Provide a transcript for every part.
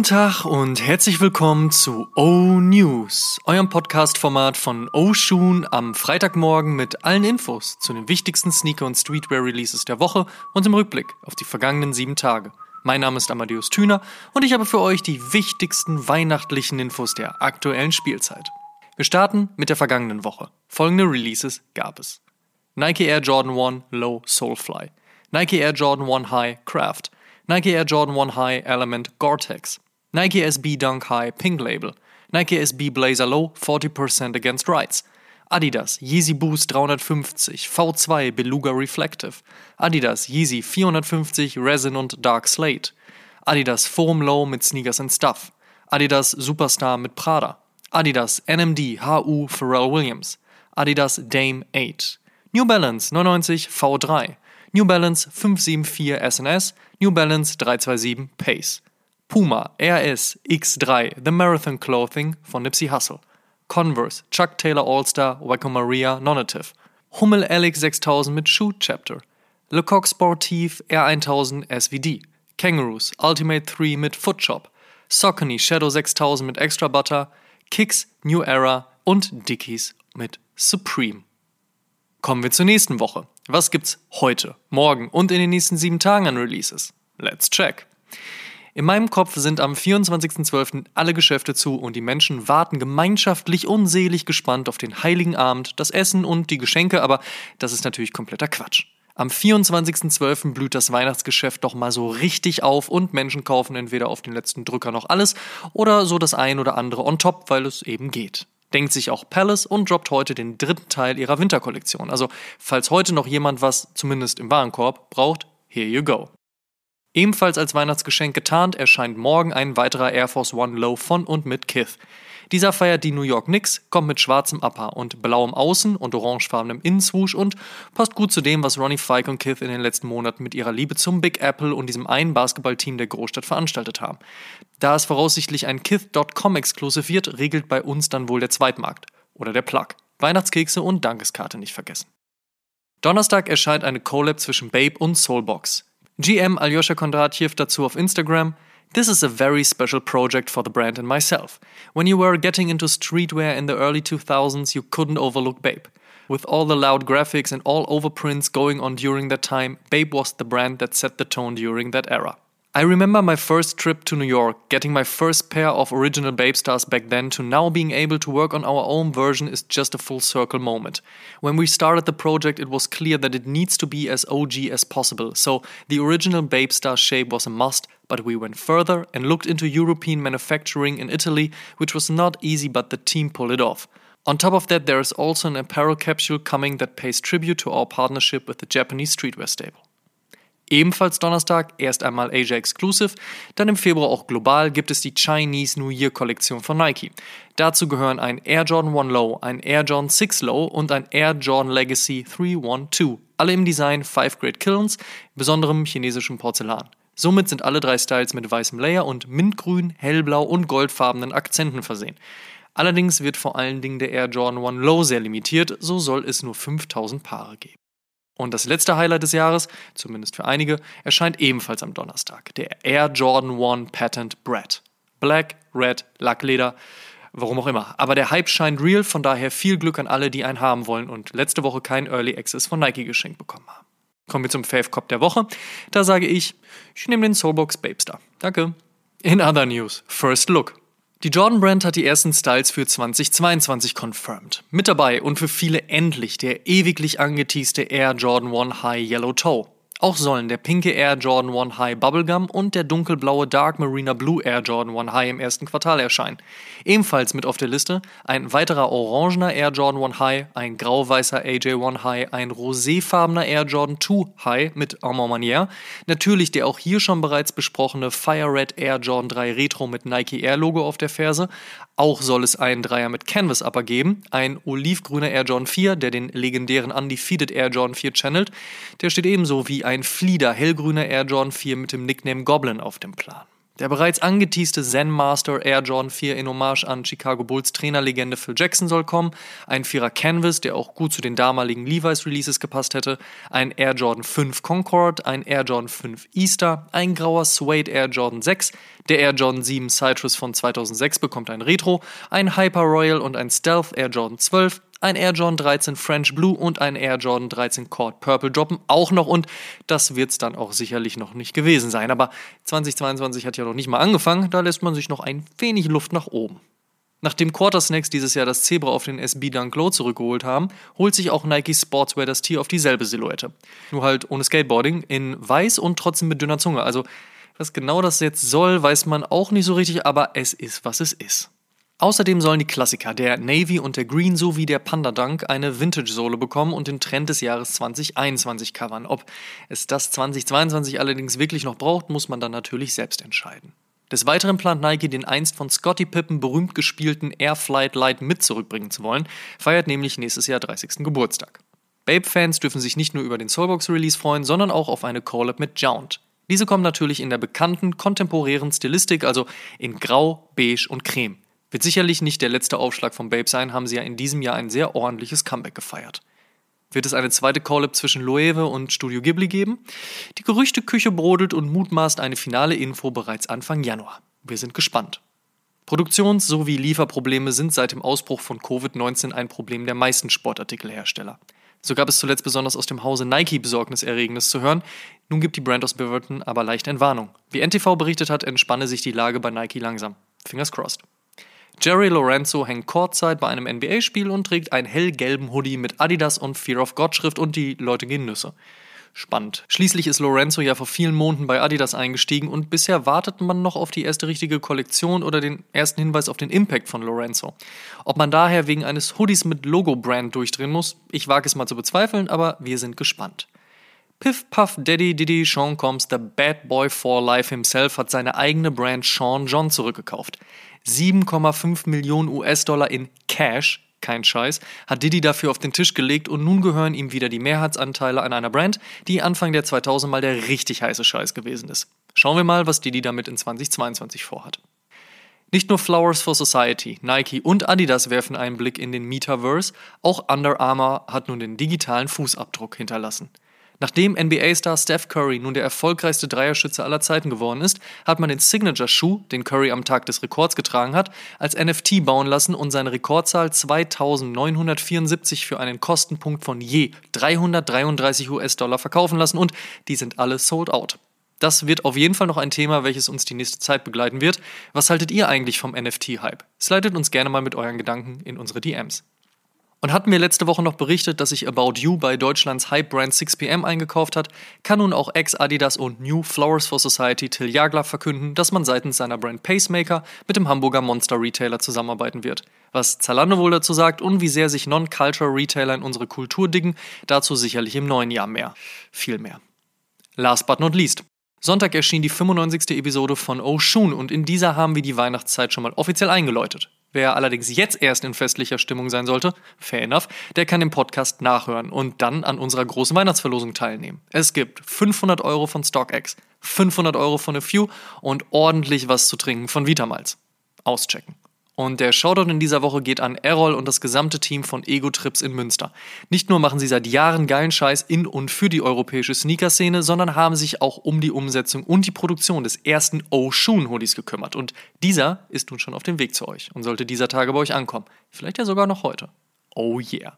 Guten Tag und herzlich willkommen zu O News, eurem Podcast-Format von O Shoon am Freitagmorgen mit allen Infos zu den wichtigsten Sneaker- und Streetwear-Releases der Woche und im Rückblick auf die vergangenen sieben Tage. Mein Name ist Amadeus Thüner und ich habe für euch die wichtigsten weihnachtlichen Infos der aktuellen Spielzeit. Wir starten mit der vergangenen Woche. Folgende Releases gab es. Nike Air Jordan 1 Low Soulfly, Nike Air Jordan 1 High Craft, Nike Air Jordan 1 High Element Gore-Tex, Nike SB Dunk High Pink Label, Nike SB Blazer Low 40% Against Rights, Adidas Yeezy Boost 350 V2 Beluga Reflective, Adidas Yeezy 450 Resin und Dark Slate, Adidas Foam Low mit Sneakers and Stuff, Adidas Superstar mit Prada, Adidas NMD HU Pharrell Williams, Adidas Dame 8, New Balance 99 V3, New Balance 574 SNS, New Balance 327 Pace. Puma RS X3 The Marathon Clothing von Nipsey Hussle. Converse Chuck Taylor All-Star Wacko Maria Nonative. Hummel Alex 6000 mit Shoot Chapter. Lecoq Sportif R1000 SVD. Kangaroos Ultimate 3 mit Footshop. Saucony Shadow 6000 mit Extra Butter. Kicks New Era und Dickies mit Supreme. Kommen wir zur nächsten Woche. Was gibt's heute, morgen und in den nächsten sieben Tagen an Releases? Let's check. In meinem Kopf sind am 24.12. alle Geschäfte zu und die Menschen warten gemeinschaftlich unselig gespannt auf den heiligen Abend, das Essen und die Geschenke, aber das ist natürlich kompletter Quatsch. Am 24.12. blüht das Weihnachtsgeschäft doch mal so richtig auf und Menschen kaufen entweder auf den letzten Drücker noch alles oder so das ein oder andere on top, weil es eben geht denkt sich auch Palace und droppt heute den dritten Teil ihrer Winterkollektion. Also, falls heute noch jemand was, zumindest im Warenkorb, braucht, here you go. Ebenfalls als Weihnachtsgeschenk getarnt erscheint morgen ein weiterer Air Force One Low von und mit Kith. Dieser feiert die New York Knicks, kommt mit schwarzem Upper und blauem Außen und orangefarbenem Innenswoosh und passt gut zu dem, was Ronnie Fike und Kith in den letzten Monaten mit ihrer Liebe zum Big Apple und diesem einen Basketballteam der Großstadt veranstaltet haben. Da es voraussichtlich ein Kith.com Exclusive wird, regelt bei uns dann wohl der Zweitmarkt oder der Plug. Weihnachtskekse und Dankeskarte nicht vergessen. Donnerstag erscheint eine Collab zwischen Babe und Soulbox. GM Aljoscha Kondratjew dazu auf Instagram – This is a very special project for the brand and myself. When you were getting into streetwear in the early 2000s, you couldn't overlook Babe. With all the loud graphics and all overprints going on during that time, Babe was the brand that set the tone during that era. I remember my first trip to New York, getting my first pair of original Babe Stars back then to now being able to work on our own version is just a full circle moment. When we started the project, it was clear that it needs to be as OG as possible, so the original Babe Star shape was a must, but we went further and looked into European manufacturing in Italy, which was not easy, but the team pulled it off. On top of that, there is also an apparel capsule coming that pays tribute to our partnership with the Japanese streetwear stable. Ebenfalls Donnerstag erst einmal Asia Exclusive, dann im Februar auch global gibt es die Chinese New Year Kollektion von Nike. Dazu gehören ein Air Jordan 1 Low, ein Air Jordan 6 Low und ein Air Jordan Legacy 312. Alle im Design 5 Grade Kilns, besonderem chinesischem Porzellan. Somit sind alle drei Styles mit weißem Layer und mintgrün, hellblau und goldfarbenen Akzenten versehen. Allerdings wird vor allen Dingen der Air Jordan 1 Low sehr limitiert, so soll es nur 5000 Paare geben. Und das letzte Highlight des Jahres, zumindest für einige, erscheint ebenfalls am Donnerstag. Der Air Jordan 1 Patent Brett. Black, Red, Lackleder, warum auch immer. Aber der Hype scheint real, von daher viel Glück an alle, die einen haben wollen und letzte Woche keinen Early Access von Nike geschenkt bekommen haben. Kommen wir zum Fave Cop der Woche. Da sage ich, ich nehme den Soulbox Babestar. Danke. In other news, First Look. Die Jordan Brand hat die ersten Styles für 2022 confirmed. Mit dabei und für viele endlich der ewiglich angeteaste Air Jordan 1 High Yellow Toe. Auch sollen. Der pinke Air Jordan 1 High Bubblegum und der dunkelblaue Dark Marina Blue Air Jordan 1 High im ersten Quartal erscheinen. Ebenfalls mit auf der Liste ein weiterer orangener Air Jordan 1 High, ein grau-weißer AJ1 High, ein roséfarbener Air Jordan 2 High mit Armand Manière, natürlich der auch hier schon bereits besprochene Fire Red Air Jordan 3 Retro mit Nike Air Logo auf der Ferse, auch soll es einen Dreier mit Canvas Upper geben, ein olivgrüner Air Jordan 4, der den legendären Undefeated Air Jordan 4 channelt, der steht ebenso wie ein Flieder hellgrüner Air Jordan 4 mit dem Nickname Goblin auf dem Plan. Der bereits angeteaste Zen Master Air Jordan 4 in Hommage an Chicago Bulls Trainerlegende Phil Jackson soll kommen, ein Vierer Canvas, der auch gut zu den damaligen Levi's Releases gepasst hätte, ein Air Jordan 5 Concorde, ein Air Jordan 5 Easter, ein grauer Suede Air Jordan 6, der Air Jordan 7 Citrus von 2006 bekommt ein Retro, ein Hyper Royal und ein Stealth Air Jordan 12, ein Air Jordan 13 French Blue und ein Air Jordan 13 Cord Purple droppen auch noch und das wird es dann auch sicherlich noch nicht gewesen sein. Aber 2022 hat ja noch nicht mal angefangen, da lässt man sich noch ein wenig Luft nach oben. Nachdem Quartersnacks dieses Jahr das Zebra auf den SB Dunk Low zurückgeholt haben, holt sich auch Nike Sportswear das Tier auf dieselbe Silhouette. Nur halt ohne Skateboarding, in weiß und trotzdem mit dünner Zunge. Also, was genau das jetzt soll, weiß man auch nicht so richtig, aber es ist, was es ist. Außerdem sollen die Klassiker, der Navy und der Green sowie der Panda Dunk, eine Vintage-Sohle bekommen und den Trend des Jahres 2021 covern. Ob es das 2022 allerdings wirklich noch braucht, muss man dann natürlich selbst entscheiden. Des Weiteren plant Nike, den einst von Scotty Pippen berühmt gespielten Airflight Light mit zurückbringen zu wollen, feiert nämlich nächstes Jahr 30. Geburtstag. Babe-Fans dürfen sich nicht nur über den Soulbox-Release freuen, sondern auch auf eine Collab mit Jount. Diese kommen natürlich in der bekannten, kontemporären Stilistik, also in Grau, Beige und Creme. Wird sicherlich nicht der letzte Aufschlag von Babe sein, haben sie ja in diesem Jahr ein sehr ordentliches Comeback gefeiert. Wird es eine zweite Collab zwischen Loewe und Studio Ghibli geben? Die Gerüchteküche brodelt und mutmaßt eine finale Info bereits Anfang Januar. Wir sind gespannt. Produktions- sowie Lieferprobleme sind seit dem Ausbruch von Covid-19 ein Problem der meisten Sportartikelhersteller. So gab es zuletzt besonders aus dem Hause Nike Besorgniserregendes zu hören. Nun gibt die Brand aus Beverton aber leicht Entwarnung. Wie NTV berichtet hat, entspanne sich die Lage bei Nike langsam. Fingers crossed. Jerry Lorenzo hängt Courtside bei einem NBA-Spiel und trägt einen hellgelben Hoodie mit Adidas und Fear of God Schrift und die Leute gehen Nüsse. Spannend. Schließlich ist Lorenzo ja vor vielen Monaten bei Adidas eingestiegen und bisher wartet man noch auf die erste richtige Kollektion oder den ersten Hinweis auf den Impact von Lorenzo. Ob man daher wegen eines Hoodies mit Logo-Brand durchdrehen muss, ich wage es mal zu bezweifeln, aber wir sind gespannt. Piff Puff Daddy Diddy Sean Combs, the Bad Boy for Life himself, hat seine eigene Brand Sean John zurückgekauft. 7,5 Millionen US-Dollar in Cash, kein Scheiß, hat Diddy dafür auf den Tisch gelegt und nun gehören ihm wieder die Mehrheitsanteile an einer Brand, die Anfang der 2000 mal der richtig heiße Scheiß gewesen ist. Schauen wir mal, was Diddy damit in 2022 vorhat. Nicht nur Flowers for Society, Nike und Adidas werfen einen Blick in den Metaverse, auch Under Armour hat nun den digitalen Fußabdruck hinterlassen. Nachdem NBA-Star Steph Curry nun der erfolgreichste Dreierschütze aller Zeiten geworden ist, hat man den Signature-Schuh, den Curry am Tag des Rekords getragen hat, als NFT bauen lassen und seine Rekordzahl 2974 für einen Kostenpunkt von je 333 US-Dollar verkaufen lassen und die sind alle sold out. Das wird auf jeden Fall noch ein Thema, welches uns die nächste Zeit begleiten wird. Was haltet ihr eigentlich vom NFT-Hype? Slidet uns gerne mal mit euren Gedanken in unsere DMs. Und hatten wir letzte Woche noch berichtet, dass sich About You bei Deutschlands Hype-Brand 6pm eingekauft hat, kann nun auch Ex-Adidas und New Flowers for Society Till Jagler verkünden, dass man seitens seiner Brand Pacemaker mit dem Hamburger Monster-Retailer zusammenarbeiten wird. Was Zalando wohl dazu sagt und wie sehr sich Non-Culture-Retailer in unsere Kultur diggen, dazu sicherlich im neuen Jahr mehr. Viel mehr. Last but not least. Sonntag erschien die 95. Episode von Oshun und in dieser haben wir die Weihnachtszeit schon mal offiziell eingeläutet. Wer allerdings jetzt erst in festlicher Stimmung sein sollte, fair enough, der kann den Podcast nachhören und dann an unserer großen Weihnachtsverlosung teilnehmen. Es gibt 500 Euro von StockX, 500 Euro von A Few und ordentlich was zu trinken von Vitamals. Auschecken. Und der Shoutout in dieser Woche geht an Errol und das gesamte Team von Ego Trips in Münster. Nicht nur machen sie seit Jahren geilen Scheiß in und für die europäische Sneaker-Szene, sondern haben sich auch um die Umsetzung und die Produktion des ersten O-Shoon-Hoodies gekümmert. Und dieser ist nun schon auf dem Weg zu euch und sollte dieser Tage bei euch ankommen. Vielleicht ja sogar noch heute. Oh yeah.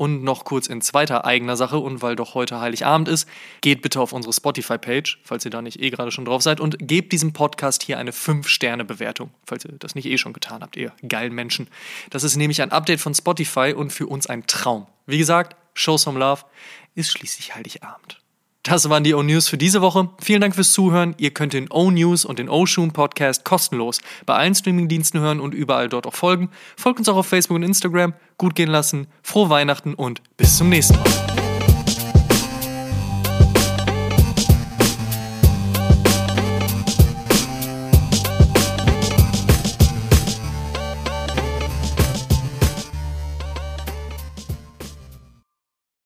Und noch kurz in zweiter eigener Sache und weil doch heute Heiligabend ist, geht bitte auf unsere Spotify-Page, falls ihr da nicht eh gerade schon drauf seid, und gebt diesem Podcast hier eine 5-Sterne-Bewertung, falls ihr das nicht eh schon getan habt, ihr geilen Menschen. Das ist nämlich ein Update von Spotify und für uns ein Traum. Wie gesagt, Show some love, ist schließlich Heiligabend. Das waren die O-News für diese Woche. Vielen Dank fürs Zuhören. Ihr könnt den O-News und den O-Shoon Podcast kostenlos bei allen Streamingdiensten hören und überall dort auch folgen. Folgt uns auch auf Facebook und Instagram. Gut gehen lassen, frohe Weihnachten und bis zum nächsten Mal.